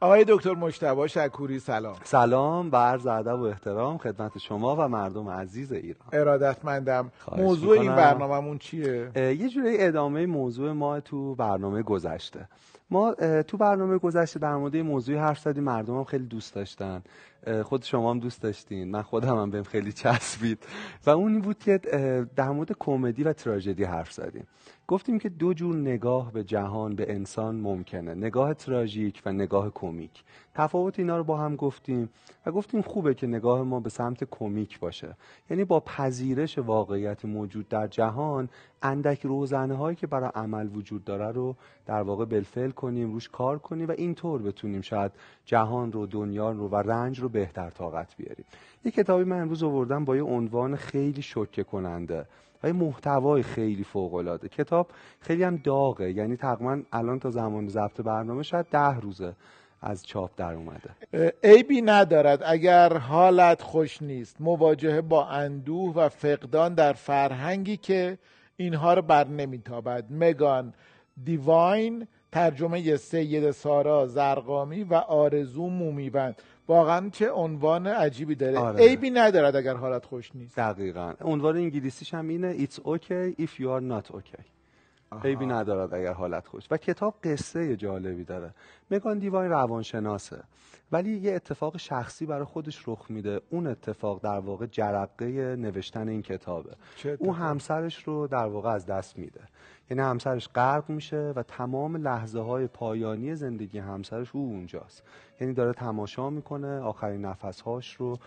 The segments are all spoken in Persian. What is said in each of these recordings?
آقای دکتر مشتبه شکوری سلام. سلام و عرض ادب و احترام خدمت شما و مردم عزیز ایران. ارادتمندم. موضوع این برنامهمون چیه؟ یه جوری ادامه موضوع ما تو برنامه گذشته. ما تو برنامه گذشته در مورد موضوعی حرف زدیم مردم هم خیلی دوست داشتن. خود شما هم دوست داشتین. من خودم هم بهم خیلی چسبید. و اون بود که در مورد کمدی و تراژدی حرف زدیم. گفتیم که دو جور نگاه به جهان به انسان ممکنه. نگاه تراژیک و نگاه کمیک. تفاوت اینا رو با هم گفتیم و گفتیم خوبه که نگاه ما به سمت کمیک باشه. یعنی با پذیرش واقعیت موجود در جهان اندک روزنه هایی که برای عمل وجود داره رو در واقع بلفل کنیم روش کار کنیم و اینطور بتونیم شاید جهان رو دنیا رو و رنج رو بهتر طاقت بیاریم. یه کتابی من امروز آوردم با یه عنوان خیلی شوکه کننده و محتوای خیلی فوق العاده کتاب خیلی هم داغه یعنی تقریبا الان تا زمان ضبط برنامه شاید ده روزه. از چاپ در اومده. عیبی ندارد اگر حالت خوش نیست. مواجهه با اندوه و فقدان در فرهنگی که اینها رو بر نمیتابد. مگان دیواین ترجمه سید سارا زرقامی و آرزو مومیبند. واقعا چه عنوان عجیبی داره. آره. عیبی ندارد اگر حالت خوش نیست. دقیقا. عنوان انگلیسیش هم اینه It's okay if you are not okay. عیبی ندارد اگر حالت خوش. و کتاب قصه جالبی داره. مگان دیوان روانشناسه. ولی یه اتفاق شخصی برای خودش رخ میده. اون اتفاق در واقع جرقه نوشتن این کتابه. اون همسرش رو در واقع از دست میده. یعنی همسرش غرق میشه و تمام لحظه های پایانی زندگی همسرش او اونجاست. یعنی داره تماشا می‌کنه آخرین نفسهاش رو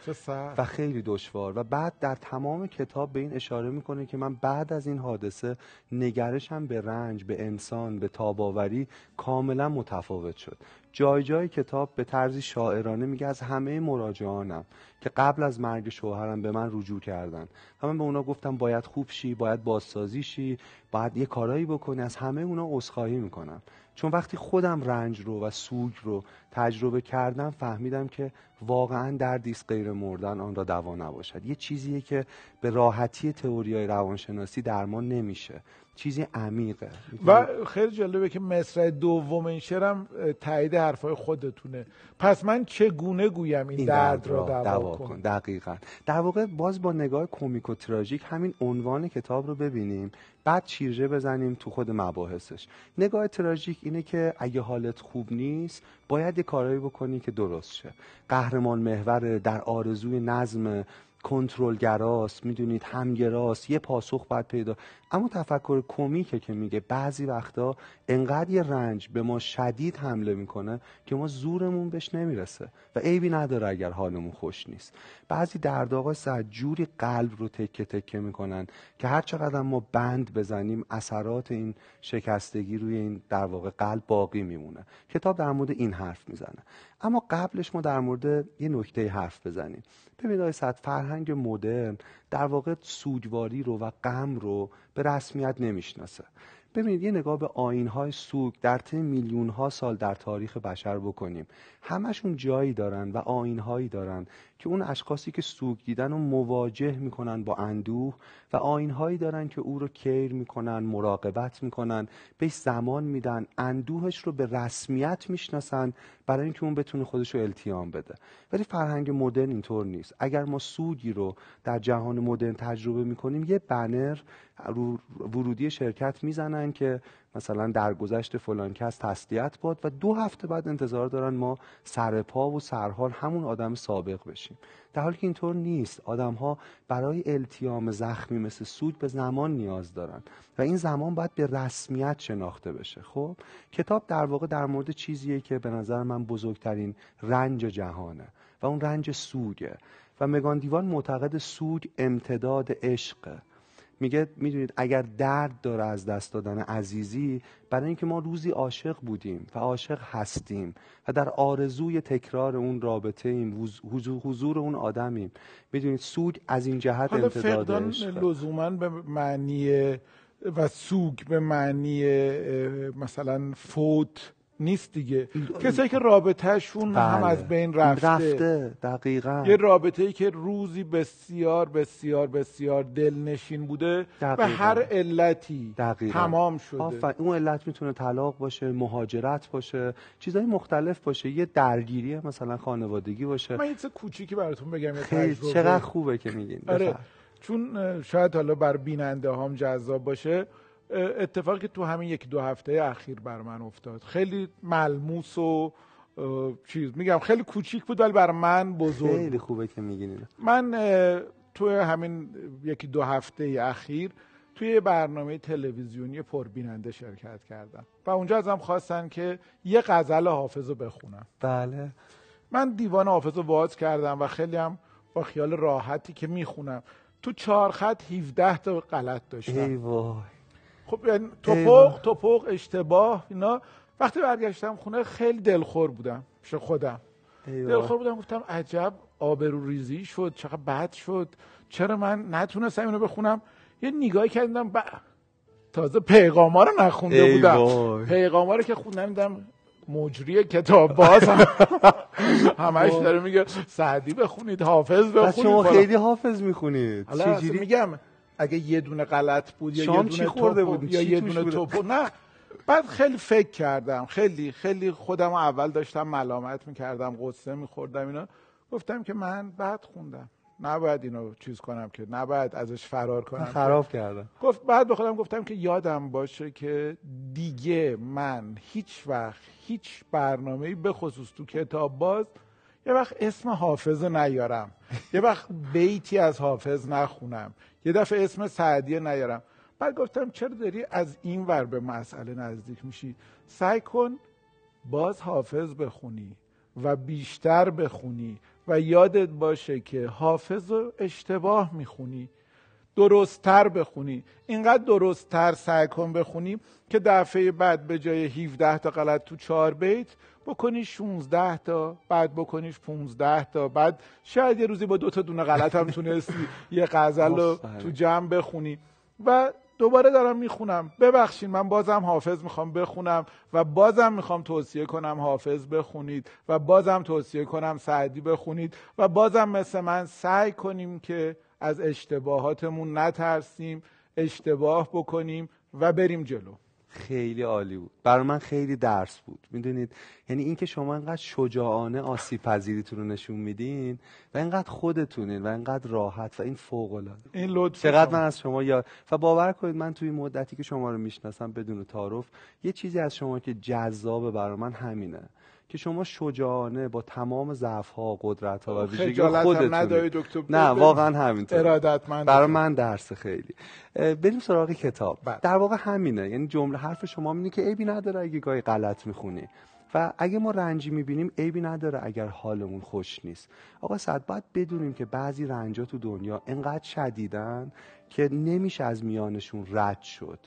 و خیلی دشوار. و بعد در تمام کتاب به این اشاره می‌کنه که من بعد از این حادثه نگرشم به رنج به انسان به تاباوری کاملا متفاوت شد. جای جای کتاب به طرزی شاعرانه میگه از همه مراجعانم که قبل از مرگ شوهرم به من رجوع کردن. و من به اونا گفتم باید خوب شی باید بازسازی شی باید یه کارایی بکنی از همه اونا عذرخواهی می‌کنم. چون وقتی خودم رنج رو و سوگ رو تجربه کردم فهمیدم که واقعا دردیست غیر مردن آن را دوا نباشد. یه چیزیه که به راحتی تئوریای روانشناسی درمان نمیشه. چیزی عمیقه. و خیلی جالبه که مصرع دوم این شعرم تایید حرفای خودتونه. پس من چگونه گویم این, درد, را دوا, دوا کن. دقیقا. در واقع باز با نگاه کومیک و تراژیک همین عنوان کتاب رو ببینیم. بعد چیرجه بزنیم تو خود مباحثش. نگاه تراژیک اینه که اگه حالت خوب نیست باید یه کارایی بکنی که درست شه. قهرمان محور در آرزوی نظم کنترلگراست می‌دونید همگراست یه پاسخ باید پیدا. اما تفکر کمیکه که میگه بعضی وقتا انقدر یه رنج به ما شدید حمله می‌کنه که ما زورمون بهش نمی‌رسه و عیبی نداره اگر حالمون خوش نیست. بعضی دردآقا سد جوری قلب رو تکه تکه می‌کنن که هر چقدر ما بند بزنیم اثرات این شکستگی روی این در واقع قلب باقی میمونه. کتاب در مورد این حرف می‌زنه. اما قبلش ما در مورد یه نکته حرف بزنیم. ببینید آقای فرهنگ مدرن در واقع سوگواری رو و غم رو به رسمیت نمی‌شناسه. ببینید یه نگاه به های سوگ در طی میلیون ها سال در تاریخ بشر بکنیم. همشون جایی دارن و هایی دارن که اون اشخاصی که سوگ دیدن رو مواجه می‌کنن با اندوه و هایی دارن که او رو کیر می‌کنن مراقبت می‌کنن بهش زمان میدن اندوهش رو به رسمیت می‌شناسن برای اینکه اون بتونه خودش رو التیام بده. ولی فرهنگ مدرن اینطور نیست. اگر ما سوگی رو در جهان مدرن تجربه می‌کنیم یه بنر ورودی شرکت می‌زنن که مثلا در گذشت فلان کس تسلیت باد و دو هفته بعد انتظار دارن ما سر پا و سرحال همون آدم سابق بشیم. در حالی که اینطور نیست. آدم ها برای التیام زخمی مثل سود به زمان نیاز دارن و این زمان باید به رسمیت شناخته بشه. خب کتاب در واقع در مورد چیزیه که به نظر من بزرگترین رنج جهانه و اون رنج سوگه. و مگان دیوان معتقد سوگ امتداد عشقه میگه می‌دونید اگر درد داره از دست دادن عزیزی برای اینکه ما روزی عاشق بودیم و عاشق هستیم و در آرزوی تکرار اون رابطه ایم حضور, اون آدمیم. می‌دونید سوگ از این جهت امتداد لزوما به معنی و سوگ به معنی مثلا فوت نیست دیگه کسایی که رابطهشون هم بله. از بین رفته, رفته دقیقا یه رابطه ای که روزی بسیار بسیار بسیار دلنشین بوده به دقیقاً. هر علتی دقیقاً. تمام شده آفرین. اون علت می‌تونه طلاق باشه مهاجرت باشه چیزهای مختلف باشه یه درگیری مثلا خانوادگی باشه من یه کوچیکی براتون بگم یه خیلی چقدر خوبه که میگین آره. چون شاید حالا بر بیننده هم جذاب باشه اتفاقی که تو همین یک دو هفته اخیر بر من افتاد. خیلی ملموس و چیز میگم خیلی کوچیک بود ولی بر من بزرگ خیلی. خوبه که میگین من توی همین یکی دو هفته اخیر توی برنامه تلویزیونی پربیننده شرکت کردم و اونجا ازم خواستن که یه غزل حافظ رو بخونم. بله. من دیوان حافظ رو باز کردم و خیلی هم با خیال راحتی که می‌خونم. تو چهار خط 17 تا غلط داشتم. ای وای. خب یعنی توپق. توپق اشتباه اینا. وقتی برگشتم خونه خیلی دلخور بودم پیش خودم. ای وای. دلخور بودم گفتم عجب آبرو ریزی شد چقدر بد شد. چرا من نتونستم اینو بخونم؟ یه نگاهی کردم ب... تازه پیغاما رو نخونده ای بودم. پیغاما رو که خوندم دیدم مجری کتاب باز هم. همش داره میگه سعدی بخونید حافظ بخونید شما. خیلی حافظ می‌خونید. چجوری؟ میگم اگه یه دونه غلط بود یا یه چی دونه خورده بودی؟ یا یه دونه؟ توپو نه. بعد خیلی فکر کردم. خیلی خیلی خودم اول داشتم ملامت می‌کردم قصه میخوردم اینا. گفتم که من بد خوندم. نباید اینو چیز کنم که نباید ازش فرار کنم خراب کردم. گفت بعد به خودم گفتم که یادم باشه که دیگه من هیچ وقت هیچ برنامه‌ای به خصوص تو کتاب باز یه وقت اسم حافظ نیارم. یه وقت بیتی از حافظ نخونم. یه دفعه اسم سعدیه نیارم. بعد گفتم چرا داری از این ور به مسئله نزدیک میشی؟ سعی کن باز حافظ بخونی و بیشتر بخونی و یادت باشه که حافظ رو اشتباه می‌خونی. درستتر بخونی. اینقدر درستتر سعی کن بخونی که دفعه بعد به جای 17 تا غلط تو 4 بیت بکنی 16 تا بعد بکنیش 15 تا بعد شاید یه روزی با دو تا دونه غلط هم تونستی یه غزل رو. تو جمع بخونی. و دوباره دارم می‌خونم. ببخشید من بازم حافظ می‌خوام بخونم و بازم می‌خوام توصیه کنم حافظ بخونید و بازم توصیه کنم سعدی بخونید و بازم مثل من سعی کنیم که از اشتباهاتمون نترسیم اشتباه بکنیم و بریم جلو. خیلی عالی بود. برای من خیلی درس بود. می‌دونید؟ یعنی اینکه شما انقدر شجاعانه آسیب پذیریتون رو نشون میدین و اینقدر خودتونین و اینقدر راحت و این فوق العاده این لطف چقدر. من از شما یاد و باور کنید من توی مدتی که شما رو می‌شناسم بدون تعارف یه چیزی از شما که جذابه برای من همینه. که شما شجاعانه با تمام ضعف ها قدرت ها و ویژگی خودتون دکتر نه واقعا همینطور. ارادتمند برای من درس خیلی. بریم سراغ کتاب. بله. در واقع همینه. یعنی جمله حرف شما اینه که عیبی نداره اگه گاهی غلط می‌خونی. و اگه ما رنجی می‌بینیم عیبی نداره اگر حالمون خوش نیست. آقا صد باید بدونیم که بعضی رنجا تو دنیا انقدر شدیدن که نمیشه از میانشون رد شد.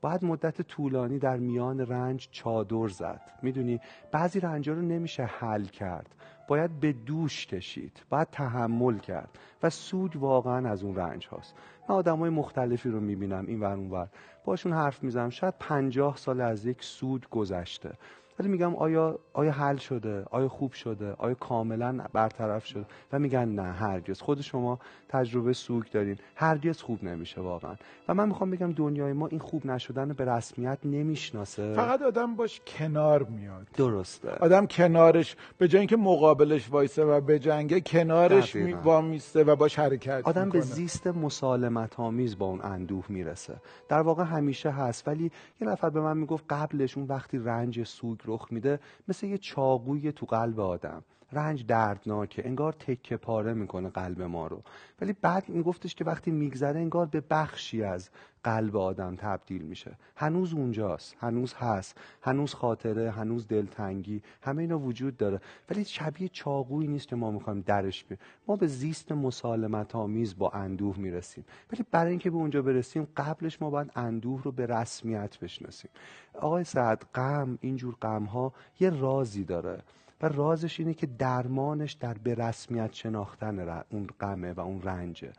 باید مدت طولانی در میان رنج چادر زد. می‌دونی بعضی رنجا رو نمیشه حل کرد. باید به دوش کشید باید تحمل کرد و سود واقعا از اون رنج هاست. من آدم های مختلفی رو می‌بینم این ور اون ور باشون حرف می‌زنم. شاید پنجاه سال از یک سود گذشته. ولی میگم آیا آیا حل شده؟ آیا خوب شده؟ آیا کاملا برطرف شده؟ و میگن نه هرگز. خود شما تجربه سوگ دارین. هرگز خوب نمیشه واقعا. و من می‌خوام بگم دنیای ما این خوب نشدن رو به رسمیت نمی‌شناسه. فقط آدم باش کنار میاد. درسته. آدم کنارش به جای اینکه مقابلش وایسه و به جنگه کنارش می. وامیسته و باش حرکت آدم به می‌کنه. زیست مسالمت آمیز با اون اندوه می‌رسه. در واقع همیشه هست. ولی یه نفر به من می‌گفت قبلش اون وقتی رنج سوگ رخ میده مثل یه چاقوی تو قلب آدم. رنج دردناکه انگار تکه پاره می‌کنه قلب ما رو. ولی بعد میگفتش که وقتی میگذره انگار به بخشی از قلب آدم تبدیل میشه. هنوز اونجاست هنوز هست هنوز خاطره هنوز دلتنگی همه اینا وجود داره. ولی شبیه چاقویی نیست که ما می‌خوایم درش بیم ما به زیست مسالمت آمیز با اندوه می‌رسیم. ولی برای اینکه به اونجا برسیم قبلش ما باید اندوه رو به رسمیت بشناسیم. آقای سعد غم اینجور غم ها یه رازی داره. و رازش اینه که درمانش در به رسمیت شناختن اون غمه و اون رنجه.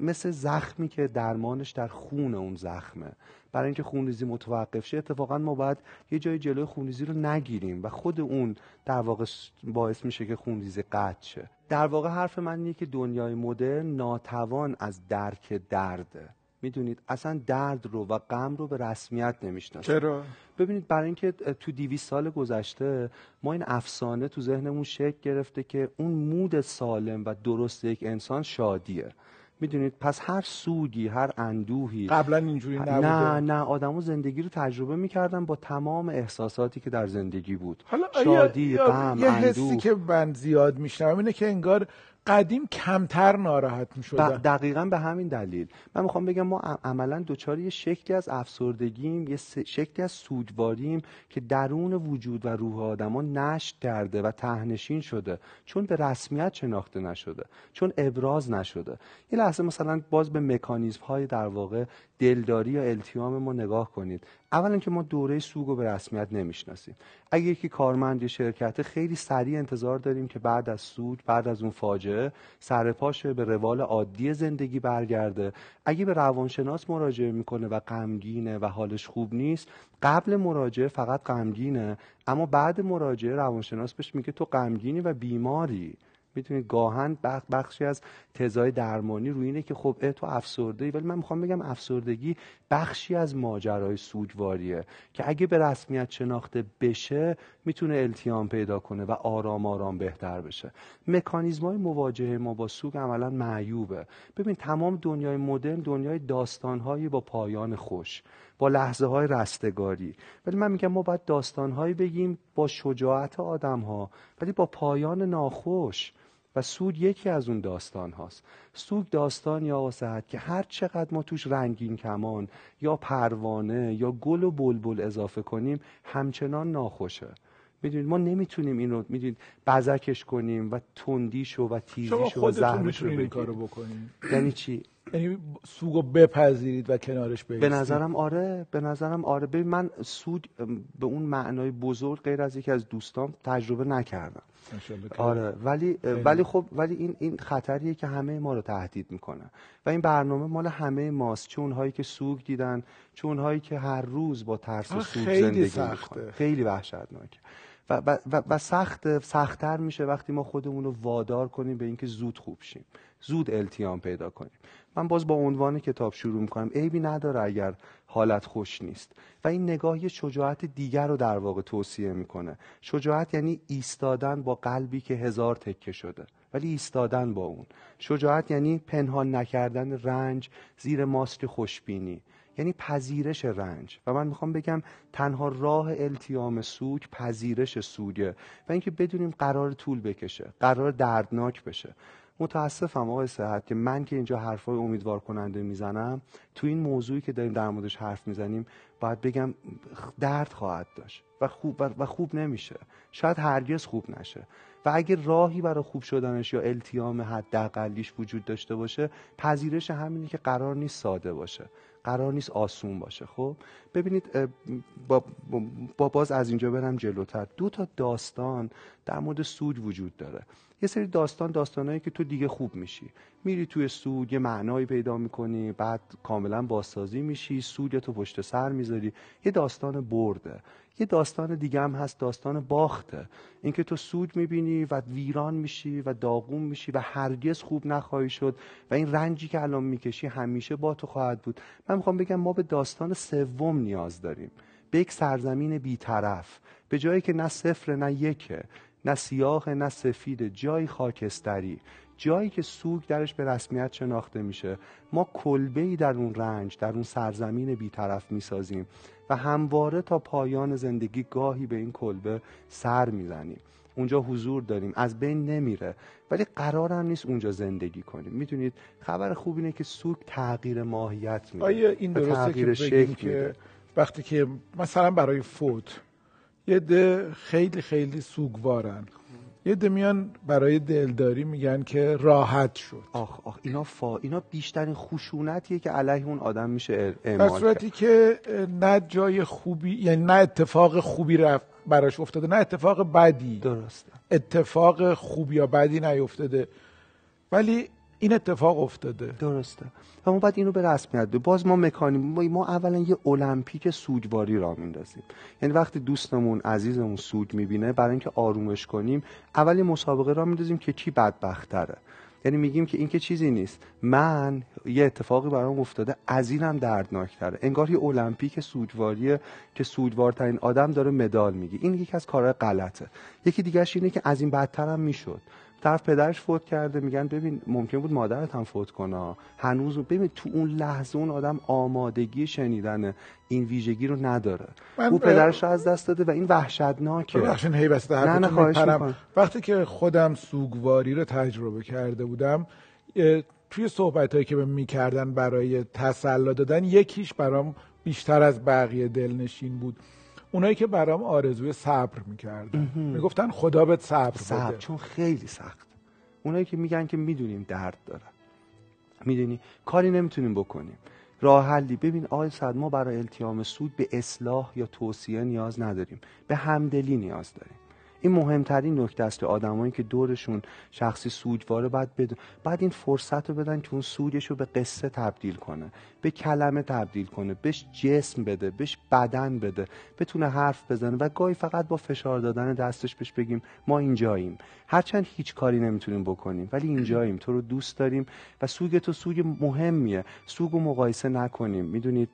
مثل زخمی که درمانش در خون اون زخمه. برای اینکه خونریزی متوقف شه اتفاقا ما باید یه جای جلوی خونریزی رو نگیریم و خود اون در واقع باعث میشه که خونریزی قطع شه. در واقع حرف من اینه که دنیای مدرن ناتوان از درک درده. می‌دونید اصلا درد رو و غم رو به رسمیت نمی‌شناسه چرا؟ ببینید برای اینکه تو 200 سال گذشته ما این افسانه تو ذهنمون شکل گرفته که اون مود سالم و درست یک انسان شادیه. می‌دونید پس هر سوگی هر اندوهی قبلا اینجوری نبوده. نه نه آدمو زندگی رو تجربه می‌کردن با تمام احساساتی که در زندگی بود. حالا شادی غم یه حسی اندوه. که من زیاد میشنوم اینه که انگار قدیم کمتر ناراحت ب- می‌شدن دقیقا به همین دلیل. من می‌خوام بگم ما عملا دچار یه شکلی از افسردگیم یه شکلی از سوگواریم که درون وجود و روح آدما نشت کرده و تهنشین شده. چون به رسمیت شناخته نشده. چون ابراز نشده. یه لحظه مثلا باز به مکانیزم های در واقع دلداری یا التیام ما نگاه کنید. اولا که ما دوره سوگ رو به رسمیت نمی‌شناسیم. اگه یکی کارمند یه شرکته خیلی سریع انتظار داریم که بعد از سوگ بعد از اون فاجعه سر پاشه به روال عادی زندگی برگرده. اگه به روانشناس مراجعه می‌کنه و غمگینه و حالش خوب نیست قبل مراجعه فقط غمگینه اما بعد مراجعه روانشناس بهش میگه تو غمگینی و بیماری. می‌تونید گاهن بخ- بخشی از تزای درمانی روی اینه که خب تو افسرده ای ولی من می‌خوام بگم افسردگی بخشی از ماجرای سوگواریه که اگه به رسمیت شناخته بشه می‌تونه التیام پیدا کنه و آرام آرام بهتر بشه. مکانیزم های مواجهه ما با سوگ عملا معیوبه. ببین تمام دنیای مدرن دنیای داستانهایی با پایان خوش. با لحظه های رستگاری. ولی من میگم ما باید داستانهایی بگیم با شجاعت آدم ها ولی با پایان ناخوش. و سود یکی از اون داستان هاست سوگ داستان یا صحت که هر چقدر ما توش رنگین کمان یا پروانه یا گل و بلبل اضافه کنیم همچنان ناخوشه. می‌دونید ما نمی‌تونیم این رو می‌دونید بزکش کنیم و تندیشو و شما تیزیشو و زهرش رو بکنید. یعنی چی؟ یعنی سوگو بپذیرید و کنارش به بیستید نظرم آره به نظرم آره. ببین من سود به اون معنای بزرگ غیر از یکی از دوستان تجربه نکردم. آره ولی خیلی. ولی خب ولی این این خطریه که همه ما رو تهدید می‌کنه. و این برنامه مال همه ماست. چه اونهایی که سوگ دیدن چه اونهایی که هر روز با ترس و سوگ زندگی سخته. می‌کنن. خیلی وحشتناکه. و, و, و, و سخت سختتر میشه وقتی ما خودمون رو وادار کنیم به اینکه زود خوب شیم. زود التیام پیدا کنیم. من باز با عنوان کتاب شروع می‌کنم. عیبی نداره اگر حالت خوش نیست. و این نگاه یه شجاعت دیگر رو در واقع توصیه می‌کنه. شجاعت یعنی ایستادن با قلبی که هزار تکه شده. ولی ایستادن با اون. شجاعت یعنی پنهان نکردن رنج زیر ماسک خوشبینی. یعنی پذیرش رنج. و من می‌خوام بگم تنها راه التیام سوگ پذیرش سوگه. و اینکه بدونیم قرار طول بکشه. قرار دردناک بشه. متاسفم آقای صحت که من که اینجا حرفای امیدوار کننده می‌زنم تو این موضوعی که داریم در موردش حرف می‌زنیم باید بگم درد خواهد داشت و خوب و خوب نمیشه. شاید هرگز خوب نشه. و اگه راهی برای خوب شدنش یا التیام حداقلیش وجود داشته باشه پذیرش همینه که قرار نیست ساده باشه. قرار نیست آسون باشه. خب؟ ببینید با, با باز از اینجا برم جلوتر. دو تا داستان در مورد سود وجود داره. یه سری داستان داستانایی که تو دیگه خوب میشی. میری توی سود یه معنایی پیدا می‌کنی بعد کاملا بازسازی میشی سود تو پشت سر می‌ذاری. یه داستان برده. یه داستان دیگه هم هست داستان باخته. اینکه تو سود می‌بینی و ویران میشی و داغون میشی و هرگز خوب نخواهی شد و این رنجی که الان می‌کشی همیشه با تو خواهد بود. من می‌خوام بگم ما به داستان سوم نیاز داریم. به یک سرزمین بیطرف. به جایی که نه صفر نه یکه. نه سیاه نه سفید جایی خاکستری. جایی که سوگ درش به رسمیت شناخته میشه. ما کلبه ای در اون رنج در اون سرزمین بیطرف می‌سازیم و همواره تا پایان زندگی گاهی به این کلبه سر می‌زنیم. اونجا حضور داریم. از بین نمیره. ولی قرار هم نیست اونجا زندگی کنیم. می‌دونید خبر خوب اینه که سوگ تغییر ماهیت میده آیا این درسته که تغییر شکل که. وقتی که مثلا برای فوت یه ده خیلی خیلی سوگوارن. یه ده میان برای دلداری میگن که راحت شد. آخ آخ اینا فا اینا بیشترین خشونتیه که علیه اون آدم میشه در اعمال کرد صورتی که نه جای خوبی یعنی نه اتفاق خوبی رفت براش افتاده نه اتفاق بدی. درسته. اتفاق خوب یا بدی نیفتاده. ولی این اتفاق افتاده. درسته. و ما باید اینو به رسمیت بده باز ما مکانیم ما اولا یه المپیک سوگواری را میندازیم. یعنی وقتی دوستمون عزیزمون سود می‌بینه برای اینکه آرومش کنیم اولی مسابقه را میندازیم که کی بدبختره. یعنی میگیم که این که چیزی نیست. من یه اتفاقی برام افتاده. از اینم دردناکتره. انگار یه المپیک سوگواریه که سوگوارترین آدم داره مدال میگی این یکی از کارهای غلطه. یکی دیگهش اینه که از این بدتر هم می‌شد. طرف پدرش فوت کرده میگن ببین ممکن بود مادرت هم فوت کنه. هنوز ببین تو اون لحظه اون آدم آمادگی شنیدن این ویژگی رو نداره. او پدرش رو از دست داده و این وحشتناکه. ببخشید هی بس نه نه خواهش وقتی که خودم سوگواری رو تجربه کرده بودم توی صحبت هایی که به می‌کردن برای تسلا دادن یکیش برام بیشتر از بقیه دلنشین بود. اونایی که برام آرزوی صبر می‌کردن. می‌گفتن خدا بهت صبر, صبر بده. چون خیلی سخت. اونایی که میگن که می‌دونیم درد داره. می‌دونی؟ کاری نمی‌تونیم بکنیم. راه حلی. ببین آقای صد ما برای التیام سود به اصلاح یا توصیه نیاز نداریم. به همدلی نیاز داریم. این مهمترین نکته است که آدمایی که دورشون شخصی سوگواره باید بدون بعد این فرصت رو بدن که اون سودش رو به قصه تبدیل کنه به کلمه تبدیل کنه بهش جسم بده بهش بدن بده بتونه حرف بزنه و گاهی فقط با فشار دادن دستش بهش بگیم ما اینجاییم. هرچند هیچ کاری نمی‌تونیم بکنیم ولی اینجاییم. تو رو دوست داریم و سوگ تو سوگ مهمیه. سوگ و مقایسه نکنیم. می‌دونید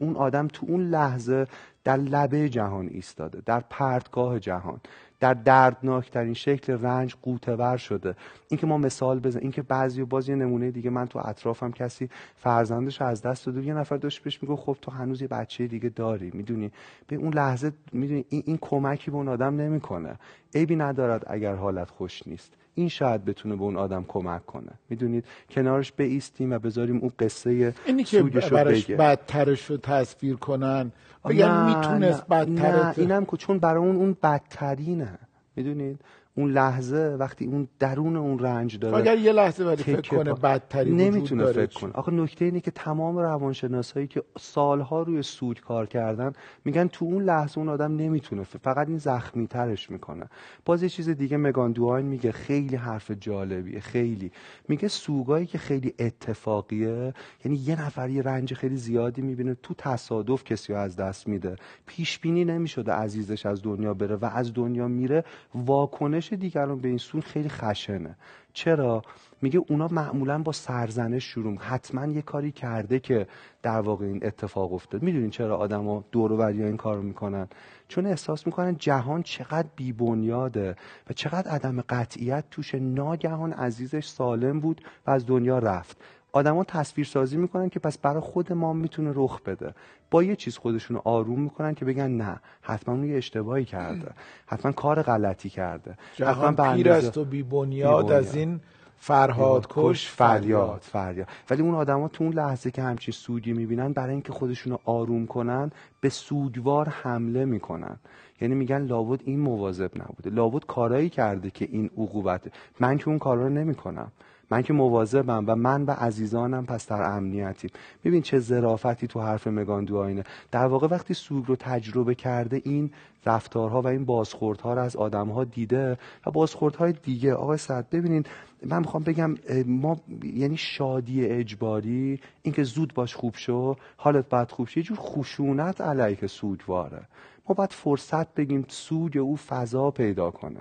اون آدم تو اون لحظه در لبه جهان ایستاده در پرتگاه جهان در دردناکترین شکل رنج قوتور شده. اینکه ما مثال بزنیم اینکه بعضی و یه نمونه دیگه من تو اطرافم کسی فرزندش از دست داده یه نفر داشت بهش میگه خب تو هنوز یه بچه دیگه داری می‌دونی؟ به اون لحظه می‌دونی این, این کمکی به اون آدم نمی‌کنه. عیبی ندارد اگر حالت خوش نیست. این شاید بتونه به اون آدم کمک کنه. می‌دونید؟ کنارش بیستیم و بذاریم اون قصه اینی که براش بدترش رو تصویر کنن. بگن می‌تونست بدتر نه. اینم که چون برای اون اون بدترینه. می‌دونید؟ اون لحظه وقتی اون درون اون رنج داره اگر یه لحظه ولی فکر کنه بدتری نمی‌تونه فکر کنه. آخه نکته اینه که تمام روانشناسایی که سالها روی سود کار کردن میگن تو اون لحظه اون آدم نمی‌تونه فقط این زخمی ترش می‌کنه. باز یه چیز دیگه مگان دوان میگه خیلی حرف جالبیه خیلی. میگه سوگایی که خیلی اتفاقیه یعنی یه نفر یه رنج خیلی زیادی می‌بینه تو تصادف کسی از دست میده. پیش بینی نمی‌شده عزیزش از دنیا بره و از دنیا میره واکنش واکنش دیگران به این سون خیلی خشنه. چرا؟ میگه اونا معمولا با سرزنش شروع حتما یه کاری کرده که در واقع این اتفاق افتاد. می‌دونین چرا آدما دور و این کارو می‌کنن؟ چون احساس می‌کنن جهان چقدر بیبنیاده و چقدر عدم قطعیت توش. ناگهان عزیزش سالم بود و از دنیا رفت. آدما تصویر سازی می‌کنن که پس برای خود ما می‌تونه رخ بده. با یه چیز خودشون آروم می‌کنن که بگن نه حتما اون یه اشتباهی کرده. حتما کار غلطی کرده. جهان پیر است و بی بنیاد از این فرهاد کش فریاد. فریاد ولی اون آدما تو اون لحظه که همچین سودی می‌بینن برای اینکه خودشون رو آروم کنن به سوگوار حمله می‌کنن. یعنی میگن لابد این مواظب نبوده. لابد کارایی کرده که این عقوبت. من که اون کارا رو نمی‌کنم. من که مواظبم و من و عزیزانم پس در امنیتیم. ببین چه ظرافتی تو حرف مگان دوآینه در واقع وقتی سوگ رو تجربه کرده این رفتارها و این بازخوردها رو از آدمها دیده و بازخوردهای دیگه. آقای سعد ببینید من می‌خوام بگم ما یعنی شادی اجباری اینکه زود باش خوب شو حالت بعد خوب شه یه جور خشونت علیه سوگواره. ما باید فرصت بگیم سوگ او فضا پیدا کنه.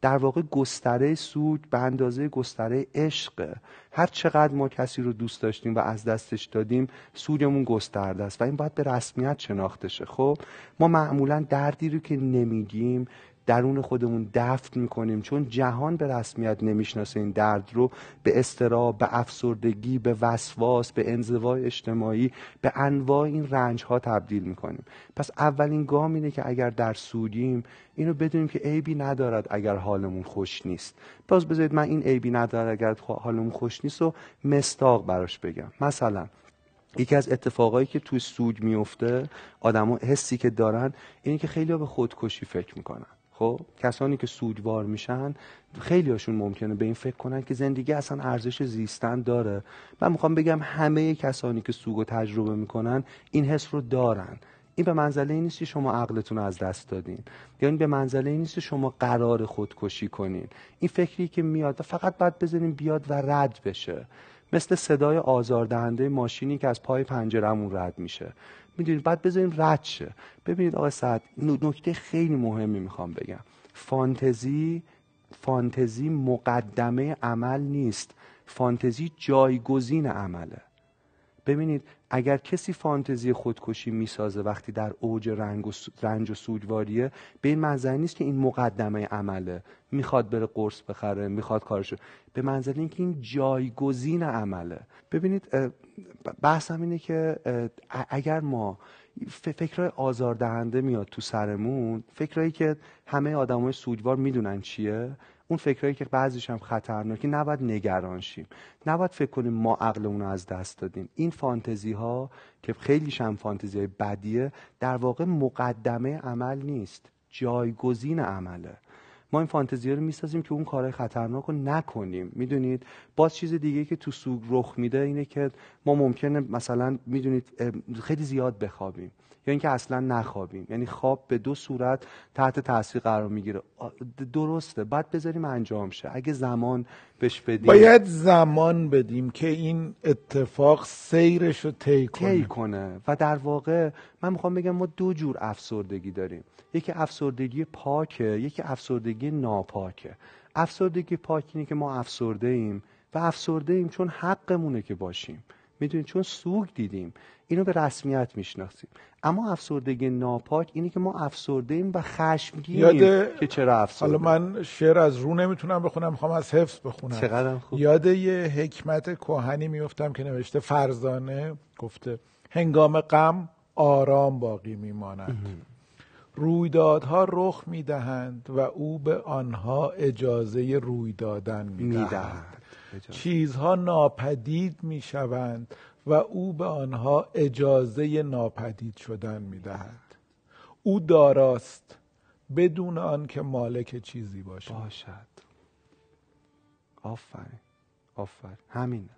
در واقع گستره سود به اندازه گستره عشق. هر چقدر ما کسی رو دوست داشتیم و از دستش دادیم سودمون گسترده است و این باید به رسمیت شناخته شه. خب ما معمولا دردی رو که نمیگیم درون خودمون دفن می‌کنیم. چون جهان به رسمیت نمی‌شناسه این درد رو. به استراب به افسردگی به وسواس به انزوای اجتماعی به انواع این رنج ها تبدیل می‌کنیم. پس اولین گام اینه که اگر در سودیم اینو بدونیم که عیبی ندارد اگر حالمون خوش نیست. باز بذارید من این عیبی ندارد اگر حالمون خوش نیست و مستاق براش بگم. مثلا یکی از اتفاقایی که توی سود میفته آدما حسی که دارن اینه که خیلی به خودکشی فکر می‌کنن. خب کسانی که سوگوار میشن خیلی هاشون ممکنه به این فکر کنن که زندگی اصلا ارزش زیستن داره. من می‌خوام بگم همه کسانی که سوگ و تجربه می‌کنن این حس رو دارن. این به منزله این نیست که شما عقلتون از دست دادین. یا این به منزله این نیست که شما قرار خودکشی کنین. این فکری که میاد و فقط باید بذاریم بیاد و رد بشه. مثل صدای آزاردهنده ماشینی که از پای پنجرمون رد میشه. می‌دونید بعد بذاریم رد شه. ببینید آقای سعد نکته خیلی مهمی می‌خوام بگم. فانتزی فانتزی مقدمه عمل نیست. فانتزی جایگزین عمله. ببینید اگر کسی فانتزی خودکشی می‌سازه وقتی در اوج رنگ و رنج و سوگواریه به این منظر نیست که این مقدمه عمله. می‌خواد بره قرص بخره می‌خواد کارشو. به منظر اینکه این جایگزین عمله. ببینید بحثم اینه که اگر ما فکرهای آزاردهنده میاد تو سرمون فکرهایی که همه آدمای سوگوار می‌دونن چیه اون فکرهایی که بعضیش هم خطرناکی نباید نگران شیم. نباید فکر کنیم ما عقلمون رو از دست دادیم. این فانتزی ها که خیلیش هم فانتزی های بدیه در واقع مقدمه عمل نیست. جایگزین عمله. ما این فانتزی رو می‌سازیم که اون کارهای خطرناک رو نکنیم. می‌دونید؟ باز چیز دیگه که تو سوگ رخ میده اینه که ما ممکنه مثلا می‌دونید خیلی زیاد بخوابیم. یا اینکه اصلا نخوابیم. یعنی خواب به دو صورت تحت تاثیر قرار می‌گیره. درسته. بعد بذاریم انجام شه. اگه زمان بهش بدیم باید زمان بدیم که این اتفاق سیرش رو طی کنه. کنه. و در واقع من می‌خوام بگم ما دو جور افسردگی داریم. یکی افسردگی پاکه یکی افسردگی ناپاکه. افسردگی پاک اینه که ما افسرده ایم و افسرده ایم چون حقمونه که باشیم. می‌دونید چون سوگ دیدیم. اینو به رسمیت می‌شناسیم. اما افسردگی ناپاک اینه که ما افسرده ایم و خشمگینیم یاد... که چرا افسرده حالا من شعر از رو نمی‌تونم بخونم می‌خوام از حفظ بخونم. چقدر خوب. یاد یه حکمت کوهنی میفتم که نوشته فرزانه گفته هنگام غم آرام باقی میماند. رویدادها رخ می‌دهند و او به آنها اجازه روی دادن می‌دهد. چیزها ناپدید می‌شوند. و او به آنها اجازه ناپدید شدن می‌دهد. او داراست بدون آنکه مالک چیزی باشد. باشد. آفرین آفرین. همینه.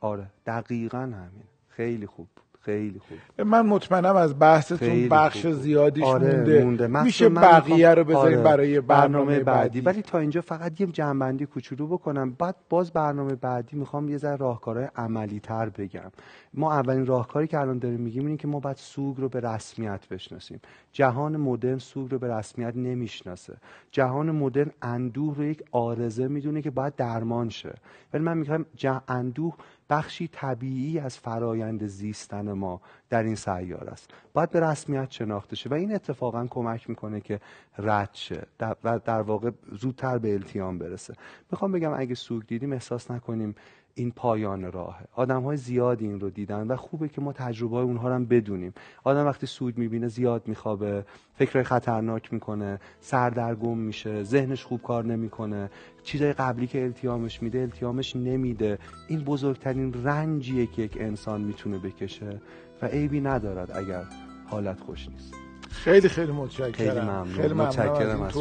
آره دقیقا همین خیلی خوب خیلی خوب من مطمئنم از بحثتون بخش خوب. زیادیش آره مونده, مونده. میشه بقیه رو بذاریم آره. برای برنامه, برنامه بعدی. ولی تا اینجا فقط یه جنبندی کوچولو بکنم بعد باز برنامه بعدی می‌خوام یه ذره راهکارهای عملی تر بگم ما اولین راهکاری که الان داریم میگیم اینه که ما باید سوگ رو به رسمیت بشناسیم جهان مدرن سوگ رو به رسمیت نمی‌شناسه جهان مدرن اندوه رو یک آرزه می‌دونه که باید درمان شه ولی من میگم اندوه بخشی طبیعی از فرایند زیستن ما در این سیار است. باید به رسمیت شناخته شه و این اتفاقا کمک می‌کنه که رد شه و در واقع زودتر به التیام برسه. می‌خوام بگم اگه سوگ دیدیم احساس نکنیم این پایان راهه آدم های زیادی این رو دیدن و خوبه که ما تجربه های اونها رو هم بدونیم. آدم وقتی سود می‌بینه زیاد میخوابه فکر خطرناک می‌کنه سردرگم میشه ذهنش خوب کار نمی‌کنه. چیزای قبلی که التیامش میده التیامش نمیده. این بزرگترین رنجیه که یک انسان می‌تونه بکشه و عیبی ندارد اگر حالت خوش نیست. خیلی خیلی متشکرم. خیلی ممنون. خیلی متشکرم از,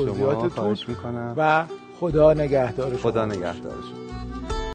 از می‌کنم. و خدا نگهدار خدا نگهدار